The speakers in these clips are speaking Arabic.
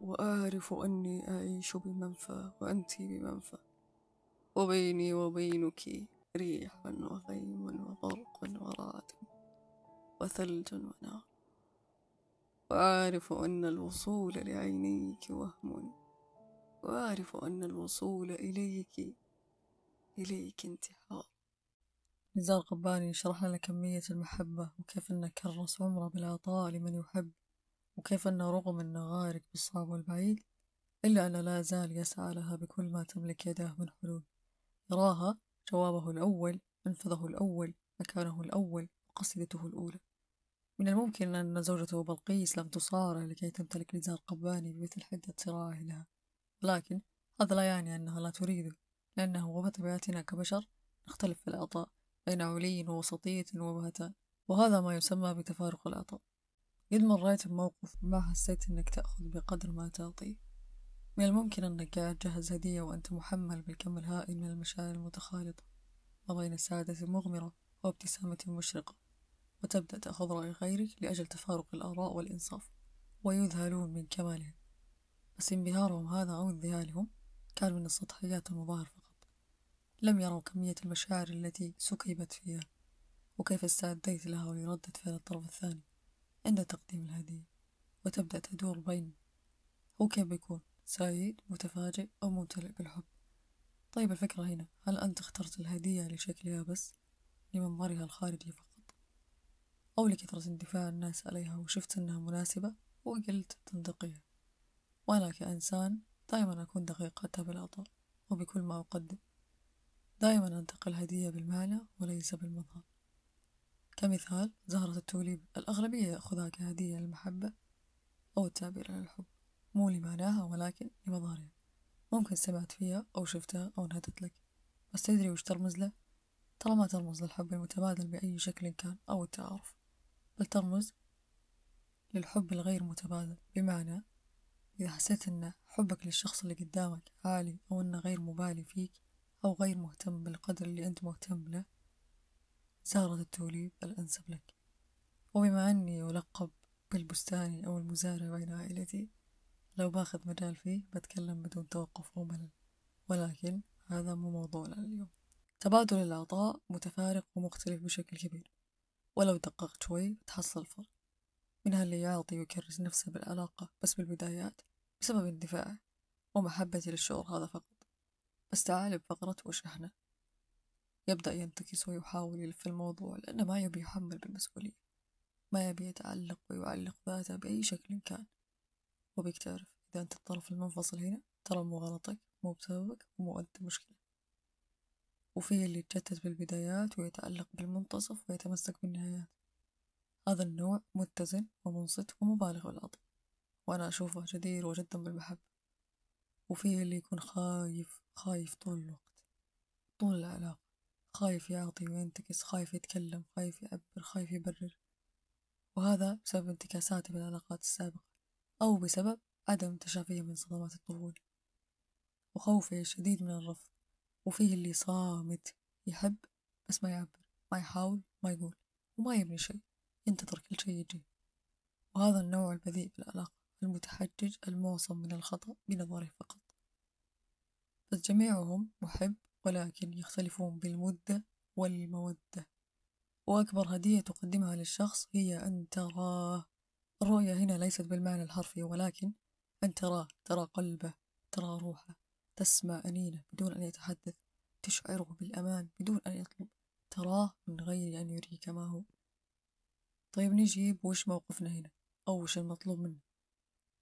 وأعرف أني أعيش بمنفى وأنت بمنفى وبيني وبينك ريح وغيم وبرق ورعد وثلج ونار. وأعرف أن الوصول لعينيك وهم وأعرف أن الوصول إليك إليك انتحار. نزار قباني شرح لنا كمية المحبة وكيف أنه كرس عمره بالعطاء لمن يحب. وكيف أنه رغم أنه غارق بالصعب والبعيد إلا أنه لا زال يسعى لها بكل ما تملك يداه من حلول. يراها جوابه الأول منفذه الأول مكانه الأول وقصيدته الأولى. من الممكن أن زوجته بلقيس لم تصارع لكي تمتلك نزار قباني بمثل حدة صراعه لها. ولكن هذا لا يعني أنها لا تريده لأنه وبطبيعتنا كبشر نختلف في العطاء بين علي ووسطية وبهتان وهذا ما يسمى بتفارق العطاء قد مريت بموقف ما حسيت أنك تأخذ بقدر ما تعطي. من الممكن أنك قاعد تجهز هدية وأنت محمل بالكم الهائل من المشاعر المتخالطة ما بين سعادة مغمرة وابتسامة مشرقة وتبدأ تأخذ رأي غيرك لأجل تفارق الآراء والإنصاف ويذهلون من كمالهم. بس انبهارهم هذا أو انذهالهم كان من السطحيات المظاهر فقط. لم يروا كمية المشاعر التي سكبت فيها وكيف استعديت لها ولردة فعل الطرف الثاني. عند تقديم الهدية وتبدأ تدور بين هو كيف بيكون سعيد متفاجئ أو ممتلئ بالحب؟ طيب الفكرة هنا. هل أنت اخترت الهدية لشكلها بس؟ لمنظرها الخارجي فقط؟ أو لكثرة اندفاع الناس عليها وشفت أنها مناسبة وقلت تنتقيها. وأنا كإنسان دائما أكون دقيق حتى بالعطاء وبكل ما أقدم. دائما أنتقل هدية بالمعنى وليس بالمظهر. كمثال زهرة التوليب الأغلبية يأخذها كهدية للمحبة أو التعبير عن الحب. مو لمعناها ولكن لمظهرها. ممكن سمعت فيها أو شفتها أو انهدت لك. بس تدري وش ترمز له؟ ترى ما ترمز للحب المتبادل بأي شكل كان أو التعارف. بل ترمز للحب الغير متبادل بمعنى إذا حسيت أن حبك للشخص اللي قدامك عالي أو أنه غير مبالي فيك أو غير مهتم بالقدر اللي أنت مهتم له زهرة التوليب الأنسب لك. وبما أني ألقب بالبستاني أو المزارع بين عائلتي لو باخذ مجال فيه بتكلم بدون توقف أو ملل. ولكن هذا مو موضوعنا اليوم. تبادل العطاء متفارق ومختلف بشكل كبير. ولو دققت شوي تحصل فرق. منها اللي يعطي ويكرس نفسه بالعلاقة بس بالبدايات بسبب اندفاعه ومحبتي للشعور هذا فقط. بس تعال بفقرة وش إحنا؟ يبدأ ينتكس ويحاول يلف الموضوع لأنه ما يبي يحمل بالمسؤولية. ما يبي يتعلق ويعلق ذاته بأي شكل كان. وبيك تعرف إذا أنت الطرف المنفصل هنا ترى مو غلطك مو بسببك ومو أنت مشكلة. وفي اللي يتشتت بالبدايات ويتعلق بالمنتصف ويتمسك بالنهايات. هذا النوع متزن ومنصت ومبالغ بالعطاء وأنا أشوفه جدير وجدا بالمحبة. وفيه اللي يكون خايف خايف طول الوقت طول العلاقة. خايف يعطي وينتكس خايف يتكلم خايف يعبر خايف يبرر. وهذا بسبب انتكاساته بالعلاقات السابقة أو بسبب عدم تشافيه من صدمات الطفولة. وخوفه الشديد من الرفض وفيه اللي صامت يحب بس ما يعبر ما يحاول ما يقول وما يبني شيء ينتظر كل شيء يجي. وهذا النوع البذيء بالعلاقة المتحجج المعصم من الخطأ بنظره فقط. بس جميعهم محب ولكن يختلفون بالمدة والمودة. وأكبر هدية تقدمها للشخص هي أن تراه. الرؤية هنا ليست بالمعنى الحرفي ولكن أن تراه. ترى قلبه ترى روحه تسمع أنينه بدون أن يتحدث تشعره بالأمان بدون أن يطلب. تراه من غير أن يريك ما هو. طيب نجيب وش موقفنا هنا؟ أو وش المطلوب منا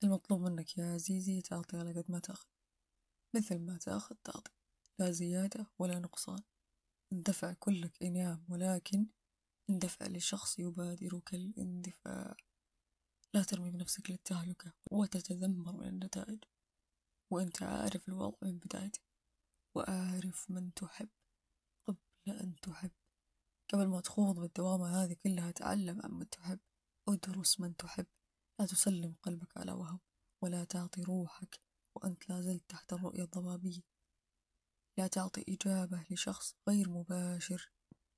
المطلوب منك يا عزيزي تعطي على قد ما تأخذ. مثل ما تأخذ تعطي. لا زيادة ولا نقصان. اندفع كلك إنعام ولكن اندفع لشخص يبادرك الاندفاع. لا ترمي بنفسك للتهلكة وتتذمر من النتائج. وأنت عارف الوضع من بدايته وأعرف من تحب قبل أن تحب. قبل ما تخوض بالدوامة هذه كلها تعلم عن من تحب. ادرس من تحب. لا تسلم قلبك على وهم ولا تعطي روحك وأنت لا زلت تحت الرؤية الضبابية. لا تعطي إجابة لشخص غير مباشر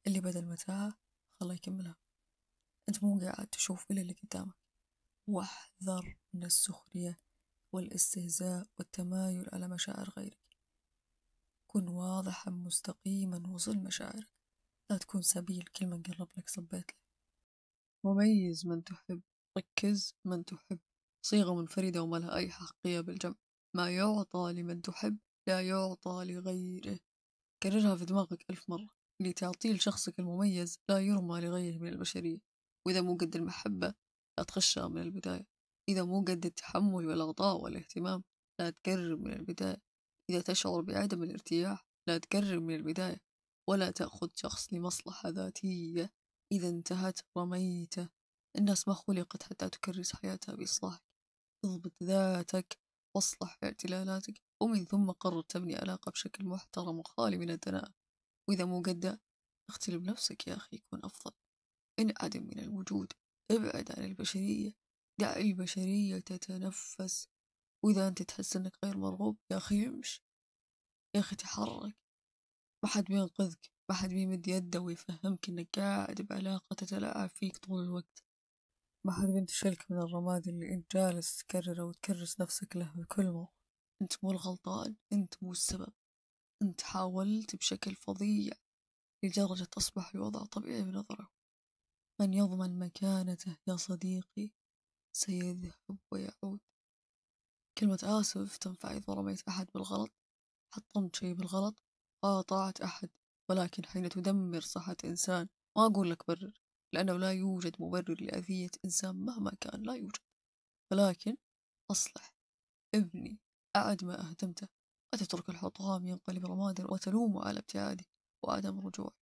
اللي بدل متاهة خله يكملها. أنت مو قاعد تشوف إلا اللي قدامك. واحذر من السخرية والاستهزاء والتمايل على مشاعر غيرك. كن واضحا مستقيما وصل مشاعرك. لا تكون سبيل كل من قرب لك صبيت له. وميز من تحب. ركز من تحب. صيغة منفردة وما لها أي حقية بالجمع. ما يعطى لمن تحب لا يعطى لغيره. كررها في دماغك ألف مرة. اللي تعطيه لشخصك المميز لا يرمى لغيره من البشرية. وإذا مو قد المحبة لا تخشها من البداية. إذا مو قد التحمل والغطاء والاهتمام لا تقرب من البداية. إذا تشعر بعدم الارتياح لا تقرب من البداية. ولا تأخذ شخص لمصلحة ذاتية. إذا انتهت رميته. الناس ما خلقت حتى تكرس حياتها بإصلاحك. اضبط ذاتك. واصلح اعتلالاتك ومن ثم قرر تبني علاقة بشكل محترم وخالي من الدناءة وإذا مو قد اختل بنفسك يا أخي يكون أفضل. انعدم من الوجود ابعد عن البشرية. دع البشرية تتنفس. وإذا أنت تحس أنك غير مرغوب يا أخي امش. يا أخي تحرك. ما حد بينقذك ما حد بيمد يده ويفهمك إنك قاعد بعلاقة تتلاعب فيك طول الوقت. ما حد بينتشلك من الرماد اللي أنت جالس تكرره وتكرس نفسك له بكل مرة أنت مو الغلطان أنت مو السبب. أنت حاولت بشكل فظيع لدرجة أصبح الوضع طبيعي بنظره من يضمن مكانته يا صديقي سيذهب ويعود كلمة آسف تنفع إذا رميت أحد بالغلط. حطمت شيء بالغلط قاطعت أحد. ولكن حين تدمر صحة إنسان ما أقول لك برر. لأنه لا يوجد مبرر لأذية إنسان مهما كان لا يوجد. ولكن أصلح ابني أعد ما أهدمته لا تترك الحطام ينقلب رمادا وتلومه على ابتعاده وعدم رجوعه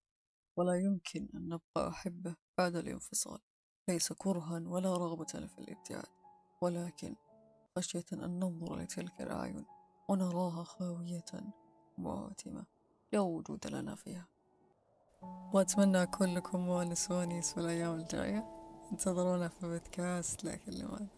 ولا يمكن أن نبقى أحبة بعد الانفصال. ليس كرها ولا رغبة في الابتعاد. ولكن خشية أن ننظر لتلك الأعين ونراها خاوية مؤتمة لا وجود لنا فيها. وأتمنى أكون لكم مؤنس في الأيام الجاية. انتظرونا في بودكاست لا كلمات